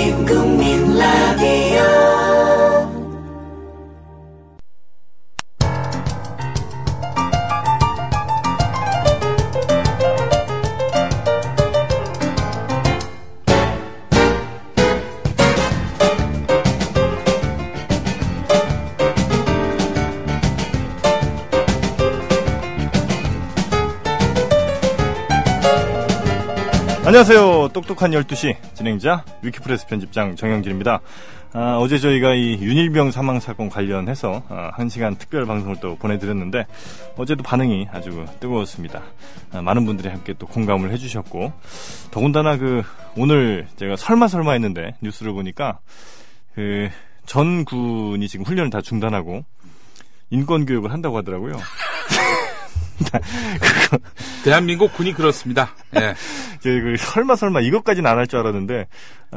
국민 국민 안녕하세요. 똑똑한 12시 진행자 위키프레스 편집장 정영진입니다. 아, 어제 저희가 이 윤일병 사망 사건 관련해서 아, 1시간 특별 방송을 또 보내드렸는데 어제도 반응이 아주 뜨거웠습니다. 아, 많은 분들이 함께 또 공감을 해주셨고 더군다나 그 오늘 제가 설마 설마 했는데 뉴스를 보니까 그 전 군이 지금 훈련을 다 중단하고 인권 교육을 한다고 하더라고요. 대한민국 군이 그렇습니다. 예. 제그 설마 설마 이것까지는 안 할 줄 알았는데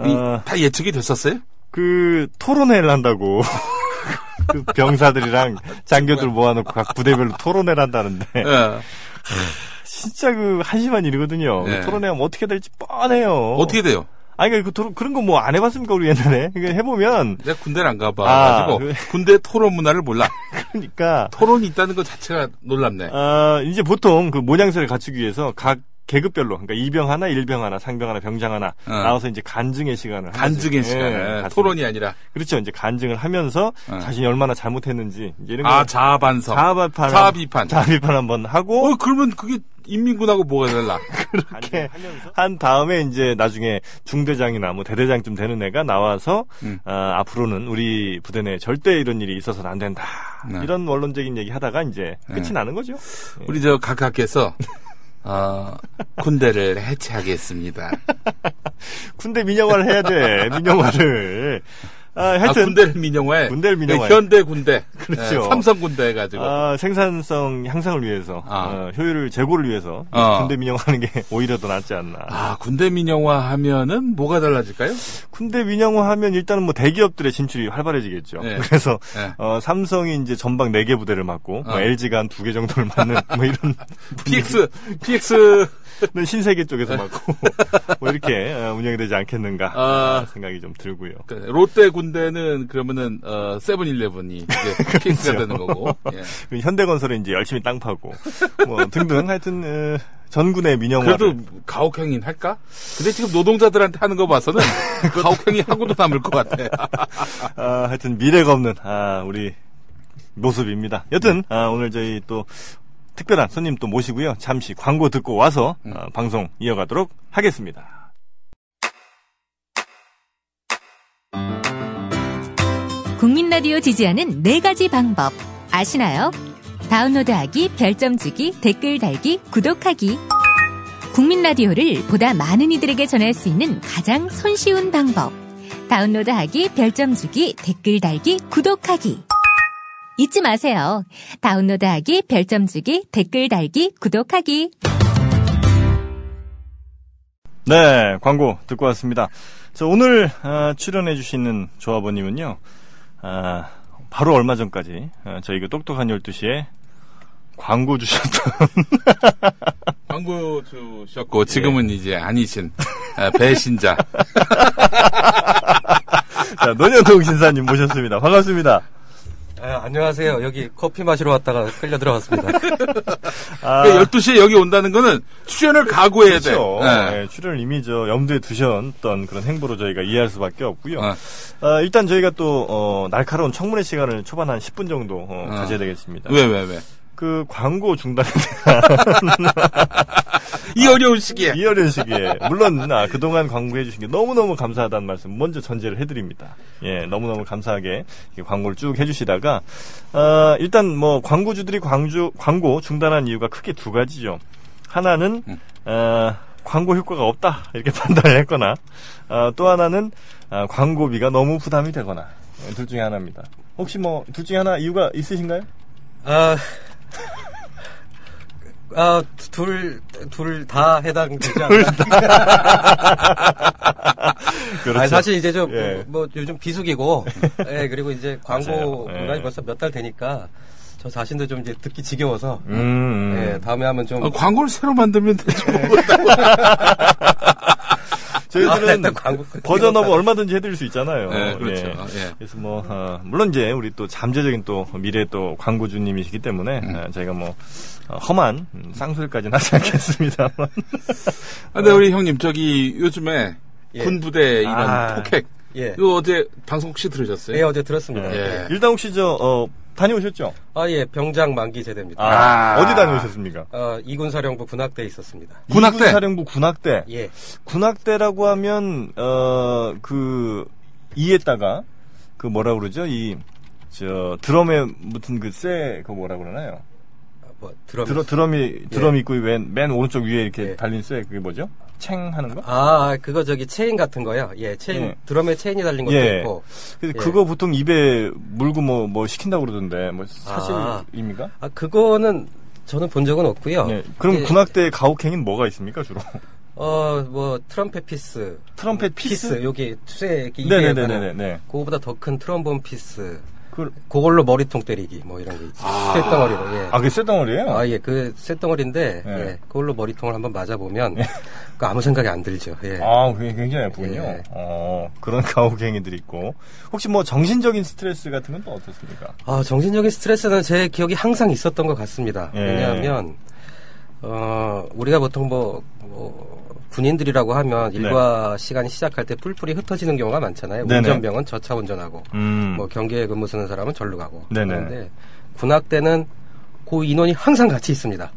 이, 아, 다 예측이 됐었어요? 그 토론회를 한다고 그 병사들이랑 장교들 모아놓고 각 부대별로 토론회를 한다는데 예. 진짜 그 한심한 일이거든요. 네. 그 토론회하면 어떻게 될지 뻔해요. 어떻게 돼요? 아니 그러니까 그 그런 거 뭐 안 해봤습니까 우리 옛날에? 그러니까 해보면 내가 군대를 안 가봐가지고 아, 그- 군대 토론 문화를 몰라. 그러니까 토론이 있다는 것 자체가 놀랍네. 아 이제 보통 그 모양새를 갖추기 위해서 각 계급별로 그러니까 이병 하나, 일병 하나, 상병 하나, 병장 하나 어. 나와서 이제 간증의 시간을 간증의 하나씩, 시간에 예. 토론이 아니라 그렇죠. 이제 간증을 하면서 어. 자신이 얼마나 잘못했는지 이제 이런 아거 자아 반성. 자아 비판 자아 비판. 자아 비판 한번 하고 어 그러면 그게 인민군하고 뭐가 달라? 이렇게 한 다음에 이제 나중에 중대장이나 뭐 대대장쯤 되는 애가 나와서 음. 아, 앞으로는 우리 부대 내에 절대 이런 일이 있어서는 안 된다. 네. 이런 원론적인 얘기 하다가 이제 끝이 네. 나는 거죠. 우리 저 각하께서 어, 군대를 해체하겠습니다. 군대 민영화를 해야 돼. 민영화를. 아, 아, 하여튼 군대를 민영화해. 군대를 민영화해. 현대 군대. 그렇죠. 예, 삼성 군대 해가지고. 아, 생산성 향상을 위해서, 아. 어, 효율을 제고를 위해서 어. 군대 민영화하는 게 오히려 더 낫지 않나. 아, 군대 민영화 하면은 뭐가 달라질까요? 군대 민영화 하면 일단은 뭐 대기업들의 진출이 활발해지겠죠. 네. 그래서 네. 어, 삼성이 이제 전방 4개 부대를 맡고 뭐 어. LG가 한 2개 정도를 맡는 뭐 이런 PX, PX, 는 신세계 쪽에서 맡고 뭐 이렇게 어, 운영이 되지 않겠는가 아. 생각이 좀 들고요. 그 롯데 군 대는 그러면은, 어, 세븐일레븐이 이제 PX가 되는 거고. 예. 그 현대건설에 이제 열심히 땅 파고 뭐 등등 하여튼 어, 전군의 민영화 그래도 가혹행위는 할까? 근데 지금 노동자들한테 하는 거 봐서는 가혹행위 하고도 남을 것 같아. 아, 하여튼 미래가 없는 아, 우리 모습입니다. 여튼 아, 오늘 저희 또 특별한 손님 또 모시고요. 잠시 광고 듣고 와서 음. 어, 방송 이어가도록 하겠습니다. 국민 라디오 지지하는 네 가지 방법 아시나요? 다운로드하기, 별점 주기, 댓글 달기, 구독하기. 국민 라디오를 보다 많은 이들에게 전할 수 있는 가장 손쉬운 방법. 다운로드하기, 별점 주기, 댓글 달기, 구독하기. 잊지 마세요. 다운로드하기, 별점 주기, 댓글 달기, 구독하기. 네, 광고 듣고 왔습니다. 저 오늘 아, 출연해 주시는 조합원님은요. 아, 바로 얼마 전까지 아, 저희 그 똑똑한 12시에 광고 주셨던 광고 주셨고, 지금은 이제 아니신, 아, 배신자. 자, 노년동 신사님 모셨습니다. 반갑습니다. 아, 안녕하세요. 여기 커피 마시러 왔다가 끌려 들어왔습니다. 아, 그러니까 12시에 여기 온다는 거는 출연을 각오해야 돼. 그렇죠. 예. 네, 출연을 이미 저 염두에 두셨던 그런 행보로 저희가 이해할 수밖에 없고요. 어. 어, 일단 저희가 또 어, 날카로운 청문회 시간을 초반 한 10분 정도 어, 어. 가져야 되겠습니다. 왜, 왜, 왜? 그 광고 중단에 이 어려운 시기에. 이 어려운 시기에 물론 아, 그동안 광고해 주신 게 너무너무 감사하다는 말씀 먼저 전제를 해드립니다. 예, 너무너무 감사하게 광고를 쭉 해주시다가 어, 일단 뭐 광고주들이 광주 광고 중단한 이유가 크게 두 가지죠. 하나는 음. 어, 광고 효과가 없다 이렇게 판단을 했거나 어, 또 하나는 어, 광고비가 너무 부담이 되거나 예, 둘 중에 하나입니다. 혹시 뭐 둘 중에 하나 이유가 있으신가요? 아, 아, 둘, 둘 다 해당되지 않나. 그렇죠. 아니, 사실 이제 좀, 예. 뭐, 요즘 비수기고, 예, 그리고 이제 광고 맞아요. 문화이 예. 벌써 몇 달 되니까, 저 자신도 좀 이제 듣기 지겨워서, 음, 음. 예, 다음에 하면 좀, 아, 광고를 새로 만들면 되죠. 저희들은 일단 광고 version up 얼마든지 해드릴 수 있잖아요. 네, 그렇죠. 예. 예. 그래서 뭐 어, 물론 이제 우리 또 잠재적인 또 미래 또 광고주님이시기 때문에 음. 어, 저희가 뭐 어, 험한 음, 쌍소리까지는 하지 않겠습니다만 아, 근데 우리 형님, 저기 요즘에 예. 군부대 이런 아. 폭행. 예. 이거 어제 방송 혹시 들으셨어요? 예, 어제 들었습니다. 예. 일단 혹시 저 어, 다녀오셨죠? 아, 예, 병장 만기 제대입니다. 아. 어디 다녀오셨습니까? 어, 이군사령부 군악대에 있었습니다. 군악대? 이군 사령부 군악대. 예. 군악대라고 하면 어 그 이에다가 그 뭐라 그러죠? 이 저 드럼에 붙은 그 쇠 그 뭐라 그러나요? 아, 뭐, 드럼. 드럼 드럼이 드럼 있고 맨, 맨 오른쪽 위에 이렇게 예. 달린 쇠 그게 뭐죠? 챙 하는 거? 아, 그거 저기 체인 같은 거요. 예, 체인, 예. 드럼에 체인이 달린 것도 예. 있고. 그래서 예. 그거 보통 입에 물고 뭐뭐 시킨다고 그러던데 뭐 아. 사실입니까? 아, 그거는 저는 본 적은 없고요. 네. 그럼 예, 군악대 가혹행위는 뭐가 있습니까 주로? 어, 뭐, 트럼펫 피스. 트럼펫 피스? 피스, 여기 쇠, 이렇게 입에 네네네네. 네. 그거보다 더 큰 트럼본 피스. 그, 그걸로 머리통 때리기, 뭐 이런 게 있지. 쇳덩어리로, 예. 아, 그게 쇠덩어리예요? 아, 예, 그 쇳덩어리인데, 예. 예, 그걸로 머리통을 한번 맞아 보면, 그 아무 생각이 안 들죠, 예. 아, 그게 굉장히 예쁘군요. 예. 어, 그런 가혹행위들이 있고. 혹시 뭐 정신적인 스트레스 같은 건 또 어떻습니까? 아, 정신적인 스트레스는 제 기억이 항상 있었던 것 같습니다. 예. 왜냐하면, 어, 우리가 보통 뭐, 뭐 군인들이라고 하면 일과 시간이 시작할 때 뿔뿔이 흩어지는 경우가 많잖아요. 네네. 운전병은 저차 운전하고, 음. 뭐 경계에 근무 쓰는 사람은 절로 가고. 네네. 그런데 군악 때는 그 인원이 항상 같이 있습니다.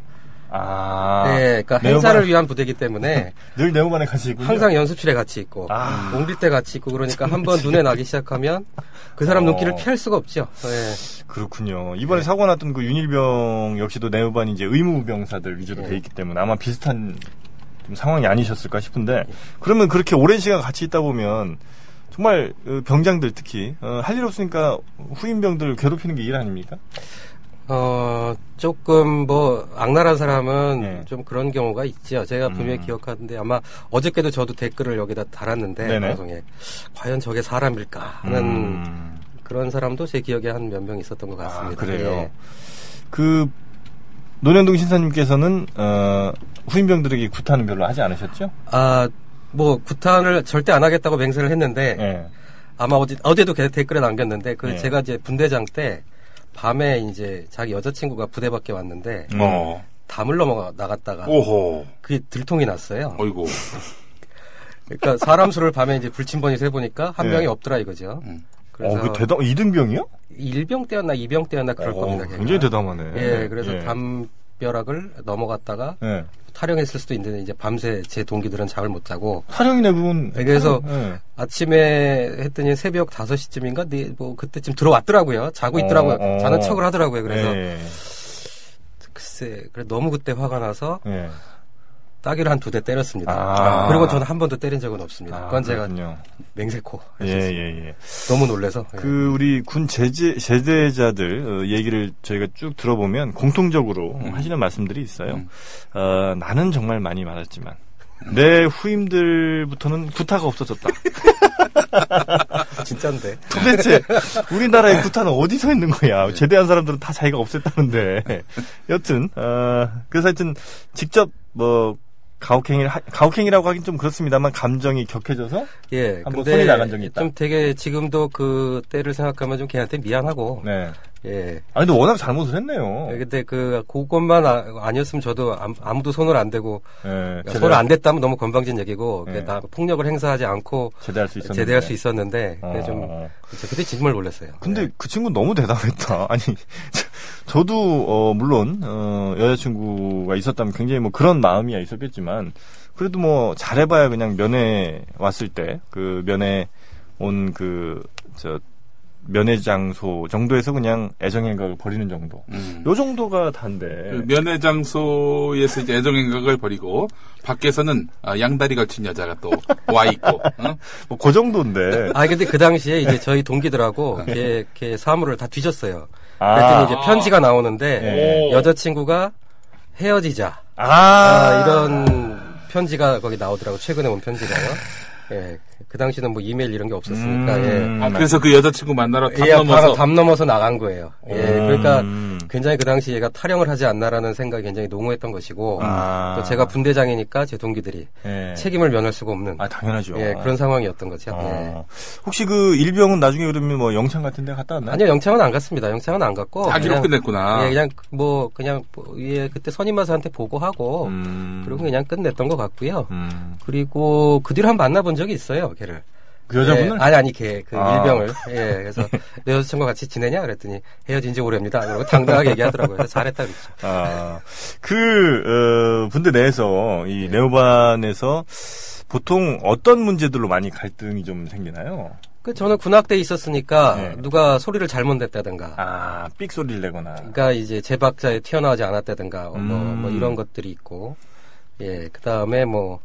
아. 네, 그러니까 행사를 위한 부대이기 때문에 늘 네오만에 같이 있군요. 항상 연습실에 같이 있고 아. 옮길 때 같이 있고 그러니까 한번 눈에 나기 시작하면 그 사람 어. 눈길을 피할 수가 없죠. 네. 그렇군요. 예. 이번에 사고 났던 그 윤일병 역시도 네오반이 이제 의무병사들 위주로 예. 돼 있기 때문에 아마 비슷한 좀 상황이 아니셨을까 싶은데 그러면 그렇게 오랜 시간 같이 있다 보면 정말 어, 병장들 특히 어, 할일 없으니까 후임병들 괴롭히는 게 일 아닙니까? 어, 조금 뭐 악랄한 사람은 네. 좀 그런 경우가 있죠. 제가 분명히 기억하는데 아마 어저께도 저도 댓글을 여기다 달았는데 네네. 방송에 과연 저게 사람일까 하는 음. 그런 사람도 제 기억에 한 몇 명 있었던 것 같습니다. 아, 그래요. 예. 그 노년동 신사님께서는 어, 후임병들에게 구타는 별로 하지 않으셨죠? 아, 뭐 구탄을 절대 안 하겠다고 맹세를 했는데 예. 아마 어제 어제도 그 댓글에 남겼는데 그 네. 제가 이제 분대장 때 밤에 이제 자기 여자친구가 부대 밖에 왔는데 음. 어. 담을 넘어 나갔다가 오호. 그게 들통이 났어요. 어이구. 그러니까 사람 수를 밤에 이제 불침번이 세 보니까 한 네. 명이 없더라 이거죠. 음. 그래서 어, 그 대담 이등병이요? 일병 때였나 이병 때였나 그럴 어, 겁니다. 걔가. 굉장히 대담하네. 예, 그래서 예. 담 벼락을 넘어갔다가 예. 탈영했을 수도 있는데 이제 밤새 제 동기들은 잠을 못 자고 타령이네 그건. 네, 그래서 예. 아침에 했더니 새벽 5시쯤인가 네, 뭐 그때쯤 들어왔더라고요. 자고 있더라고요. 어, 어. 자는 척을 하더라고요. 그래서 예. 글쎄 그래 너무 그때 화가 나서 예. 따귀를 한 두 대 때렸습니다. 아. 그리고 저는 한 번도 때린 적은 없습니다. 아, 그건 제가 그렇군요. 맹세코 예. 예, 예. 너무 놀래서 예. 그 우리 군 제재 제대자들 어, 얘기를 저희가 쭉 들어보면 공통적으로 하시는 말씀들이 있어요. 음. 어, 나는 정말 많이 맞았지만 내 후임들부터는 구타가 없어졌다. 진짠데. 도대체 우리나라의 구타는 어디서 있는 거야? 제대한 사람들은 다 자기가 없앴다는데. 여튼 어, 그래서 하여튼 직접 뭐 가혹행위를 하- 가혹행위라고 하긴 좀 그렇습니다만 감정이 격해져서 예. 한번 손이 나간 적이 있다. 좀 되게 지금도 그 때를 생각하면 좀 걔한테 미안하고 네. 예. 아 근데 워낙 잘못을 했네요. 근데 그 그것만 아, 니었으면 저도 아무- 아무도 손을 안 대고 예, 그러니까 손을 안 댔다면 너무 건방진 얘기고 네. 그게 다 폭력을 행사하지 않고 제대할 수 있었는데. 제대할 수 있었는데 어. 좀 그때 정말 놀랐어요. 근데 네. 그 친구 너무 대단했다. 아니, 저도, 어, 물론, 어, 여자친구가 있었다면 굉장히 뭐 그런 마음이야 있었겠지만, 그래도 뭐 잘해봐야 그냥 면회 왔을 때, 그 면회 온 그, 저, 면회 장소 정도에서 그냥 애정행각을 버리는 정도. 음. 요 정도가 단데. 그 면회 장소에서 이제 애정행각을 버리고 밖에서는 아, 양다리 걸친 여자가 또 와 있고 어? 뭐, 그 정도인데. 아 근데 그 당시에 이제 저희 동기들하고 걔, 걔 사물을 다 뒤졌어요. 아. 그랬더니 이제 편지가 나오는데 네. 여자친구가 헤어지자 아, 아, 이런 편지가 거기 나오더라고 최근에 온 편지가요. 예, 그 당시는 뭐 이메일 이런 게 없었으니까 음. 예. 아, 그래서 그 여자친구 만나러 담 예, 넘어서 담 넘어서 나간 거예요. 예, 그러니까 음. 굉장히 그 당시 얘가 탈영을 하지 않나라는 생각이 굉장히 농후했던 것이고 아. 또 제가 분대장이니까 제 동기들이 예. 책임을 면할 수가 없는 아, 당연하죠. 예, 그런 상황이었던 거죠. 예. 어. 혹시 그 일병은 나중에 그러면 뭐 영창 같은 데 갔다 왔나요? 아니요, 영창은 안 갔습니다. 영창은 안 갔고. 다 기록 그냥- 끝냈구나. 예, 그냥 뭐 그냥 뭐, 예, 그때 선임마사한테 보고하고 음. 그리고 그냥 끝냈던 것 같고요. 음. 그리고 그 뒤로 한 번 만나본 적이 있어요, 걔를. 그 여자분을? 예, 아니 아니 걔 그 아. 일병을. 예, 그래서 내 여자친구와 같이 지내냐 그랬더니 헤어진 지 오래입니다. 그러고 당당하게 얘기하더라고요. 그래서 잘했다 그랬죠. 아, 그, 어, 분대 내에서, 네. 이 네오반에서 보통 어떤 문제들로 많이 갈등이 좀 생기나요? 그 저는 군악대에 있었으니까 네. 누가 소리를 잘못 냈다든가. 아, 삑 소리를 내거나. 그러니까 이제 제 박자에 튀어나오지 않았다든가 뭐, 음. 뭐 이런 것들이 있고 예 그다음에 뭐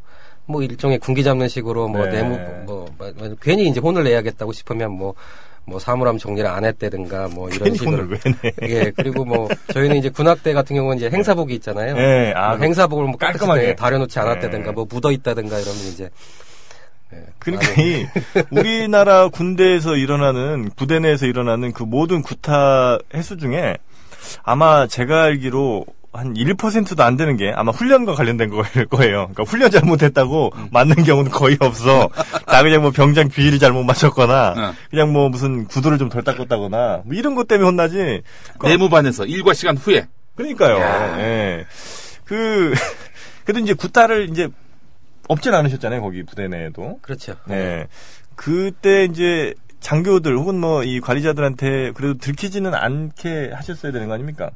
뭐 일종의 군기 잡는 식으로 뭐 네. 내무 뭐, 뭐, 뭐 괜히 이제 혼을 내야겠다고 싶으면 뭐 뭐 사물함 정리를 안 했다든가 뭐 이런 식으로 혼을 왜 내? 예 그리고 뭐 저희는 이제 군악대 같은 경우는 이제 행사복이 있잖아요. 예, 아, 뭐 행사복을 뭐 깔끔하게. 다려놓지 않았다든가 예. 뭐 묻어 있다든가 이러면 이제 예, 그러니까 이 우리나라 군대에서 일어나는 부대 내에서 일어나는 그 모든 구타 횟수 중에 아마 제가 알기로 한 1%도 안 되는 게 아마 훈련과 관련된 거일 거예요. 그러니까 훈련 잘못했다고 맞는 경우는 거의 없어. 나 그냥 뭐 병장 비위를 잘못 맞췄거나 응. 그냥 뭐 무슨 구두를 좀 덜 닦았다거나 뭐 이런 것 때문에 혼나지. 내무반에서 일과 시간 후에 그러니까요. 야. 예. 그 그래도 이제 구타를 이제 없진 않으셨잖아요. 거기 부대 내에도. 그렇죠. 네. 그때 이제 장교들 혹은 뭐 이 관리자들한테 그래도 들키지는 않게 하셨어야 되는 거 아닙니까?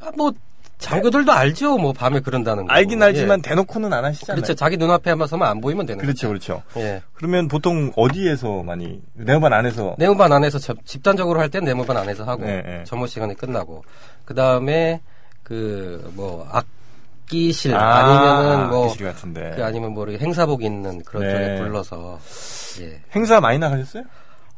아, 뭐 장교들도 알죠. 뭐 밤에 그런다는 거. 알긴 알지만 예. 대놓고는 안 하시잖아요. 그렇죠. 자기 눈앞에 한번 서면 안 보이면 되는 그렇죠, 그렇죠. 예. 그러면 보통 어디에서 많이 네오반 안에서 네모반 안에서 접- 집단적으로 할땐 네모반 안에서 하고 네, 네. 점호 시간이 끝나고 그 다음에 그 뭐 악기실 아, 아, 니면은 뭐 악기실 같은데. 그 아니면 뭐 행사복 있는 그런 네. 쪽에 불러서 예. 행사 많이 나가셨어요?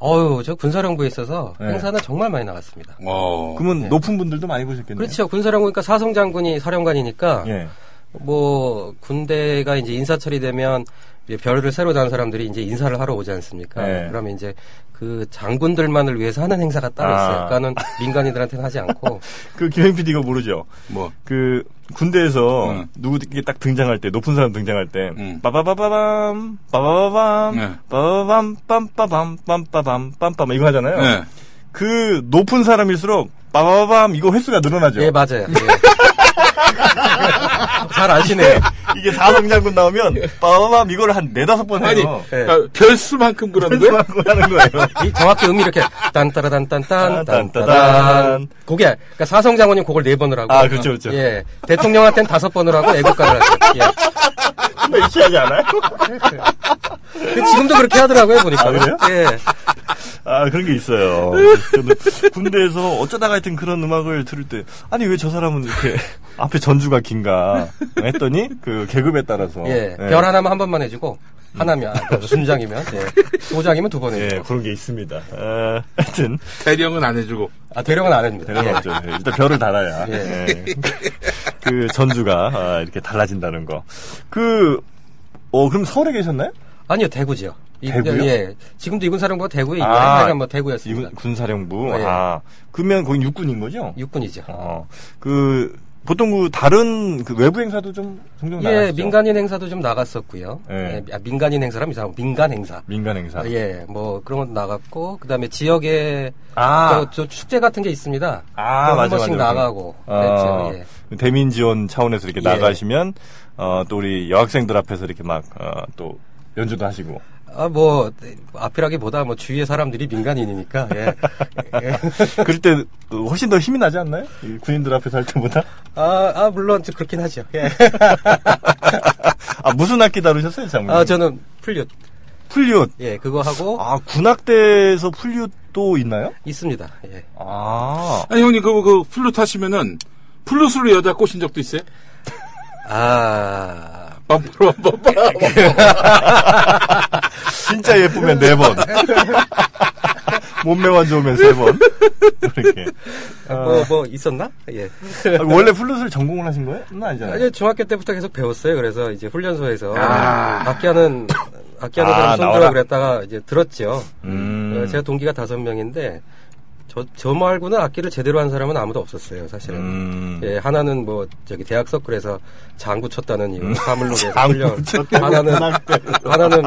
어유 저 군사령부에 있어서 네. 행사는 정말 많이 나갔습니다. 어. 그러면 네. 높은 분들도 많이 보셨겠네요. 그렇죠. 군사령부니까 사성 장군이 사령관이니까 예. 뭐 군대가 이제 인사철이 되면 이제 별을 새로 단 사람들이 이제 인사를 하러 오지 않습니까? 네. 그러면 이제 그 장군들만을 위해서 하는 행사가 따로 있어요. 아. 그러니까는 민간인들한테는 하지 않고 그 김행 PD가 모르죠. 뭐 그 군대에서 응. 누구 딱 등장할 때 높은 사람 등장할 때 응. 빠바바바밤 빠바바밤 네. 빠바밤 빰빠밤 빰빠밤 빰빰 이거 하잖아요. 네. 그 높은 사람일수록 빠바밤 이거 횟수가 늘어나죠. 예 맞아요. 예. 잘 아시네요. 이게 사성장군 나오면 빠바밤 이걸 한 네다섯 번 아니 해요. 예. 그러니까 별수만큼 그러는? 그거 하는 거예요. 이 정확히 음이 이렇게 딴따라단딴딴 딴따단. 그게 그러니까 사성 장군이 그걸 네 번을 하고 아, 그렇죠, 그렇죠. 예 대통령한테는 다섯 번을 하고 애국가를 하죠. 예. 정말 이치하지 않아요? 그 지금도 그렇게 하더라고요 보니까. 아, 그래요? 예. 아, 그런 게 있어요. 군대에서 어쩌다가 하여튼 그런 음악을 들을 때, 아니, 왜 저 사람은 이렇게 앞에 전주가 긴가 했더니, 그 계급에 따라서. 예. 예. 별 하나만 한 번만 해주고 하나면 아, 그 순장이면 예. 소장이면 두번 예, 해주고. 그런 게 있습니다. 아, 하여튼, 대령은 안 해주고 아 대령은 안 합니다. 대단하 예. 없죠. 예, 일단 별을 달아야. 예. 예. 그 전주가 아, 이렇게 달라진다는 거. 그, 어, 그럼 서울에 계셨나요? 아니요 대구지요. 이- 대구요? 예. 지금도 이군사령부가 대구에 있고 아, 하여간 뭐 대구였습니다. 이군- 군사령부. 예. 아, 그러면 거기 육군인 거죠? 육군이죠. 어, 그, 보통 그 다른 그 외부 행사도 좀 종종 예, 나가시죠? 민간인 행사도 좀 나갔었고요. 예. 예, 아, 민간인 행사라면 이상 민간 행사. 민간 행사. 아, 예, 뭐 그런 것도 나갔고 그다음에 지역에 아. 저, 저 축제 같은 게 있습니다. 아, 그거 맞아, 한 번씩 맞아. 나가고 어, 그랬죠. 예. 대민 지원 차원에서 이렇게 예. 나가시면 어, 또 우리 여학생들 앞에서 이렇게 막 어, 또 연주도 하시고. 아, 뭐, 앞이라기보다 뭐 주위의 사람들이 민간인이니까, 예. 예. 그럴 때 훨씬 더 힘이 나지 않나요? 이 군인들 앞에서 할 때보다? 아, 아, 물론 좀 그렇긴 하죠. 예. 아, 무슨 악기 다루셨어요, 장군님? 아, 저는 플룻. 풀리웃. 예, 그거 하고 아, 군악대에서 풀리웃도 있나요? 있습니다. 예. 아. 아니 형님 그, 그 플루트 하시면은 플루트로 여자 꼬신 적도 있어요? 아, 빰빰빰빰 진짜 예쁘면 네 번. 몸매만 좋으면 세 번. 이렇게. 뭐, 뭐, 있었나? 예. 아, 원래 플룻을 전공을 하신 거예요? 는 아니잖아요. 아니, 중학교 때부터 계속 배웠어요. 그래서 이제 훈련소에서 아. 악기하는, 악기하는 아, 사람 손들어 나와라. 그랬다가 이제 들었죠. 음. 어, 제가 동기가 다섯 명인데 저, 저 말고는 악기를 제대로 한 사람은 아무도 없었어요, 사실은. 음. 예, 하나는 뭐, 저기, 대학 서클에서 장구 쳤다는 이유, 사물놀이에서 장구 훈련. 쳤다는 하나는, 하나는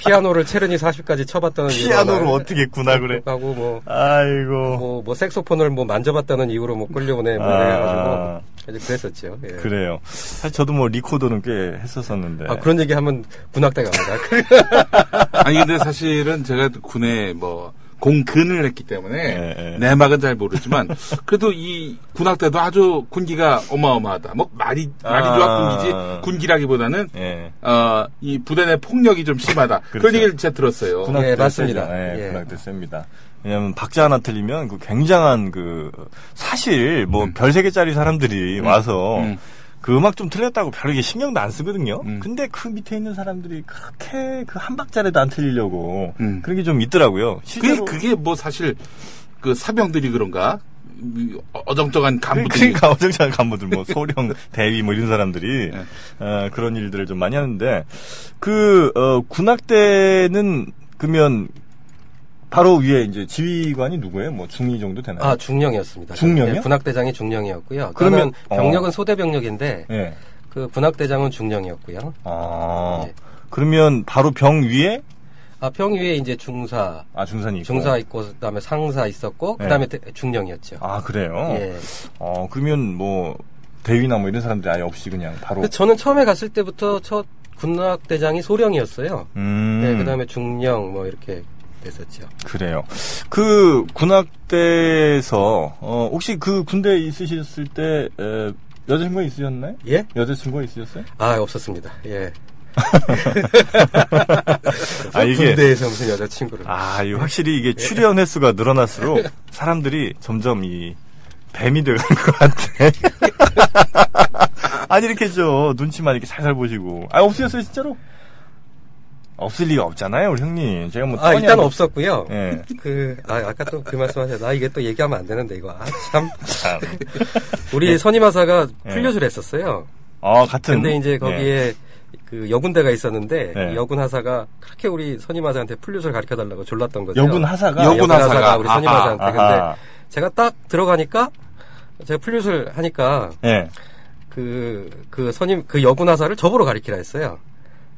피아노를 체르니 40까지 쳐봤다는 이유로. 피아노를 하나 어떻게 구나 그래. 하고 뭐, 아이고. 뭐, 뭐, 색소폰을 뭐 만져봤다는 이유로 뭐 끌려오네, 뭐, 아. 그래가지고. 이제 그랬었죠. 예. 그래요. 사실 저도 뭐 리코더는 꽤 했었었는데. 아, 그런 얘기 하면 군악대 갑니다. 아니 근데 사실은 제가 군에 뭐 공근을 했기 때문에 예, 예. 내막은 잘 모르지만 그래도 이 군악대도 아주 군기가 어마어마하다. 뭐 말이 말이 아. 좋아 군기지 군기라기보다는 예. 어이 부대 내 폭력이 좀 심하다. 그런 그렇죠. 얘기를 제가 들었어요. 군악대 예, 맞습니다. 세죠. 예, 예. 군악대 셉니다. 왜냐면 박자 하나 틀리면 그 굉장한 그 사실 뭐 음. 별세 개짜리 사람들이 와서 음. 그 음악 좀 틀렸다고 별로 이게 신경도 안 쓰거든요. 음. 근데 그 밑에 있는 사람들이 그렇게 그 한 박자라도 안 틀리려고 음. 그런 게 좀 있더라고요. 실제로 그게 그게 뭐 사실 그 사병들이 그런가 이 어정쩡한 간부들이 그러니까 어정쩡한 간부들 뭐 소령 대위 뭐 이런 사람들이 네. 어, 그런 일들을 좀 많이 하는데 그 어, 군악대는 그러면 바로 위에 이제 지휘관이 누구예요? 뭐 중위 정도 되나요? 아, 중령이었습니다. 중령이요? 예, 군악대장이 중령이었고요. 그러면- 병력은 소대 병력인데, 예. 그 군악대장은 중령이었고요. 아 예. 그러면 바로 병 위에 아, 평 위에 이제 중사, 아 있고. 중사 있고, 그 다음에 상사 있었고, 네. 그 다음에 중령이었죠. 아 그래요. 예. 어 그러면 뭐 대위나 뭐 이런 사람들이 아예 없이 그냥 바로. 저는 처음에 갔을 때부터 첫 군악대장이 소령이었어요. 음. 네, 그 다음에 중령, 뭐, 이렇게 됐었죠. 그래요. 그 군악대에서 어, 혹시 그 군대 있으셨을 때 에, 여자친구 있으셨나요? 예? 여자친구 있으셨어요? 아, 없었습니다. 예. 아 이게 군대에서 무슨 여자친구를. 아, 이 확실히 이게 출연 횟수가 늘어날수록 사람들이 점점 이 뱀이 되는 것 같아. 아니 이렇게 저 눈치만 이렇게 살살 보시고. 아 없으셨어요 진짜로? 없을 리가 없잖아요, 우리 형님. 제가 뭐 아, 일단 하고- 없었고요. 예. 그, 아, 아까 또 그 말씀하셨 나 이게 또 얘기하면 안 되는데, 이거. 아, 참. 참. 우리 선임하사가 예. 풀려줄 했었어요. 어 같은. 근데 이제 예. 거기에 그 여군대가 있었는데, 네. 이 여군 하사가 그렇게 우리 선임하사한테 풀려줄 가르쳐 달라고 졸랐던 거죠. 여군 하사가 여군 여군 하사가. 하사가 우리 선임하사한테. 아하. 근데 제가 딱 들어가니까, 제가 풀려줄 하니까, 예. 그, 그 선임, 그 여군 하사를 저보러 가르치라 했어요.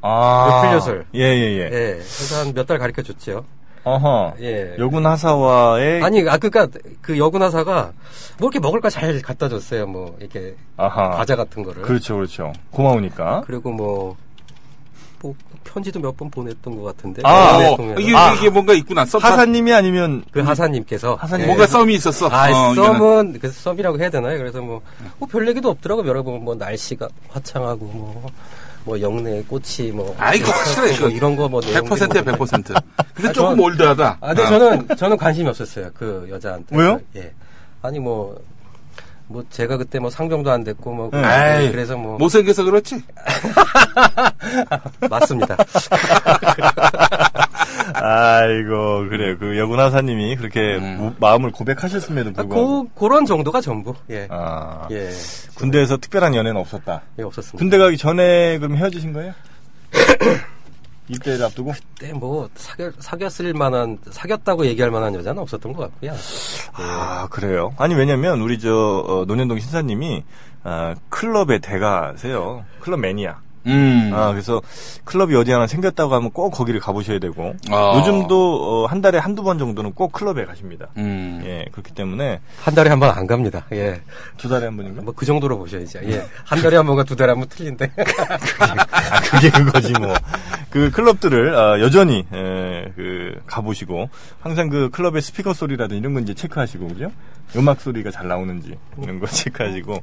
아. 그 풀려술. 예, 예, 예. 예. 그래서 한 몇 달 가르쳐 줬죠. 어허. 예. 여군 하사와의 아니, 아, 그니까, 그 여군 하사가, 뭐 이렇게 먹을 거 잘 갖다 줬어요. 뭐, 이렇게, 아하. 과자 같은 거를. 그렇죠, 그렇죠. 고마우니까. 그리고 뭐, 뭐, 편지도 몇 번 보냈던 것 같은데. 아, 네, 어. 이게, 아. 이게 뭔가 있구나. 썸 하사님이 아니면 그 하사님께서. 하사님 예. 뭔가 썸이 있었어. 아, 어. 썸은, 그 썸이라고 해야 되나요? 그래서 뭐, 뭐, 별 얘기도 없더라고. 여러분, 뭐, 날씨가 화창하고, 뭐, 뭐, 영내 꽃이, 뭐. 아, 이 거 확실해, 이거. 뭐 이런 거 뭐. 내용들이 100%야, 뭐. 100%. 근데 아, 조금 저는- 올드하다. 아, 근데 어. 저는, 저는 관심이 없었어요. 그 여자한테. 왜요? 예. 아니, 뭐, 뭐, 제가 그때 뭐 상병도 안 됐고, 뭐. 네. 에이, 그래서 뭐. 못생겨서 그렇지? 맞습니다. 아이고 그래요. 그 여군 하사님이 그렇게 음. 무- 마음을 고백하셨음에도 아, 불구하고 고, 그런 정도가 전부. 예. 아, 예. 군대에서 특별한 연애는 없었다. 예, 없었습니다. 군대 가기 전에 그럼 헤어지신 거예요? 입대를 앞두고? 그때 뭐, 사귀, 사귀었을 만한, 사귀었다고 얘기할 만한 여자는 없었던 것 같고요. 아 그래요. 아니 왜냐면 우리 저 어, 논현동 신사님이 아, 클럽의 대가세요. 클럽 매니아. 음. 아 그래서 클럽이 어디 하나 생겼다고 하면 꼭 거기를 가보셔야 되고 아. 요즘도 어, 한 달에 한두 번 정도는 꼭 클럽에 가십니다. 음. 예 그렇기 때문에 한 달에 한 번 안 갑니다. 예. 두 달에 한 번인가? 뭐 그 정도로 보셔야죠. 예. 한 달에 한 번과 두 달에 한 번 틀린데. 아, 그게 그거지 뭐. 그 클럽들을 아, 여전히 에, 그 가보시고 항상 그 클럽의 스피커 소리라든 이런 건 이제 체크하시고 그죠? 음악 소리가 잘 나오는지 이런 거 체크하시고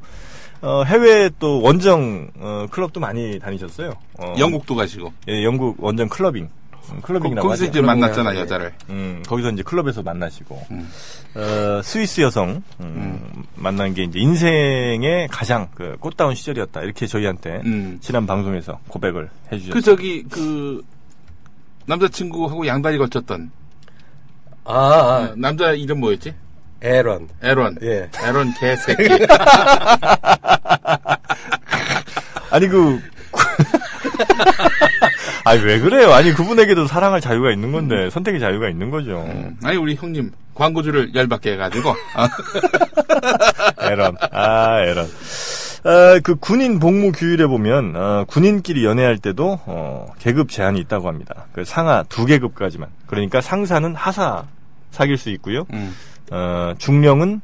어, 해외 또 원정 어, 클럽도 많이 다니셨어요. 어, 영국도 가시고. 예, 영국 원정 클러빙. 음, 거, 클러빙이라고 거 기서 하죠. 이제 만났잖아, 예. 여자를. 음, 거기서 이제 클럽에서 만나시고 음. 어, 스위스 여성 음, 만난 게 이제 인생의 가장 그 꽃다운 시절이었다 이렇게 저희한테 음. 지난 방송에서 고백을 해주셨어요. 그 저기 그 남자친구하고 양다리 걸쳤던 아, 아, 어, 남자 이름 뭐였지? 에런. 에런. 예. 에런 개새끼. 아니 그 아니 왜 그래요? 아니 그분에게도 사랑할 자유가 있는 건데 선택의 자유가 있는 거죠. 음. 아니 우리 형님 광고주를 열받게 해가지고 아, 에런. 아, 에런. 아, 그 군인 복무 규율에 보면 어, 군인끼리 연애할 때도 어, 계급 제한이 있다고 합니다. 그 상하 두 계급까지만. 그러니까 상사는 하사 사귈 수 있고요. 음. 어, 중령은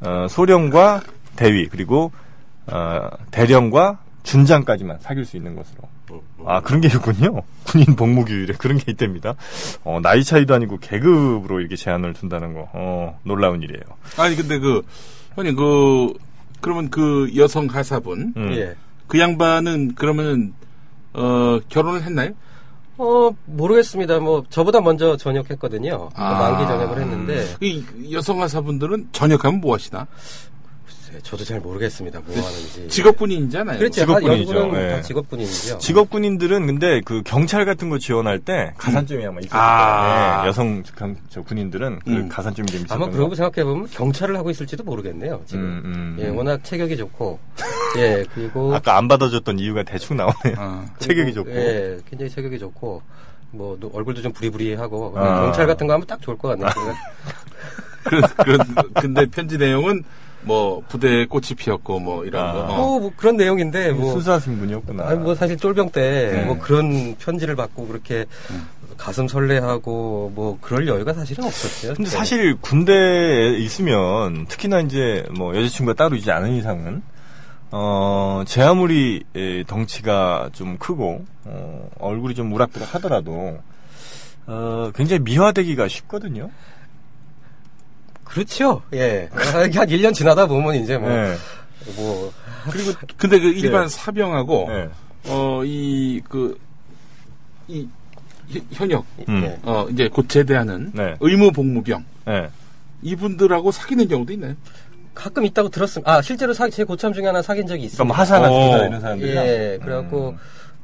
어, 소령과 대위 그리고 어, 대령과 준장까지만 사귈 수 있는 것으로. 아 그런 게 있군요. 군인 복무 규율에 그런 게 있답니다. 어, 나이 차이도 아니고 계급으로 이렇게 제한을 둔다는 거 어, 놀라운 일이에요. 아니 근데 그 형님 그 그러면 그 여성 가사분 음. 예. 그 양반은 그러면은 어 결혼을 했나요? 어, 모르겠습니다. 뭐, 저보다 먼저 전역했거든요. 아. 만기 전역을 했는데, 이 여성 가사분들은 전역하면 뭐 하시나? 글쎄, 저도 잘 모르겠습니다. 뭐 하는지. 직업군인이잖아요. 그렇죠. 예. 다 직업군인이죠. 직업군인들은 근데 그 경찰 같은 거 지원할 때 가산점이 아마 있었을 아. 거예요. 여성 경- 저 군인들은 그 음. 가산점이 좀 있었던 아마 거. 그러고 생각해 보면 경찰을 하고 있을지도 모르겠네요. 지금. 음, 음, 예, 음. 워낙 체격이 좋고, 예, 그리고. 아까 안 받아줬던 이유가 대충 나오네요. 어. 그리고, 체격이 좋고. 예, 굉장히 체격이 좋고, 뭐, 노- 얼굴도 좀 부리부리하고, 아. 경찰 같은 거 하면 딱 좋을 것 같네요. 그런, 그런, 근데 편지 내용은 뭐 부대에 꽃이 피었고 뭐 이런 아. 거. 어. 뭐, 뭐 그런 내용인데, 뭐. 순수하신 분이었구나. 아니, 뭐, 사실 쫄병 때, 네. 뭐, 그런 편지를 받고, 그렇게, 가슴 설레하고, 뭐, 그럴 여유가 사실은 없었죠. 근데 네. 사실 군대에 있으면 특히나 이제 뭐 여자친구가 따로 있지 않은 이상은 어, 제 아무리 에, 덩치가 좀 크고 어, 얼굴이 좀 우락부락 하더라도 어, 굉장히 미화되기가 쉽거든요. 그렇죠. 예. 한 1년 지나다 보면 이제 뭐, 네. 뭐, 그리고 근데 그 일반 사병하고 네. 어이 그 이 현역 음. 예. 어 이제 곧 제대하는 네. 의무 복무병 네. 이분들하고 사귀는 경우도 있나요? 가끔 있다고 들었습니다. 아, 실제로 사, 제 고참 중에 하나 사귄 적이 있습니다. 그러니까 뭐 하사나 어. 이런 사람들이요. 예, 그래갖고, 음.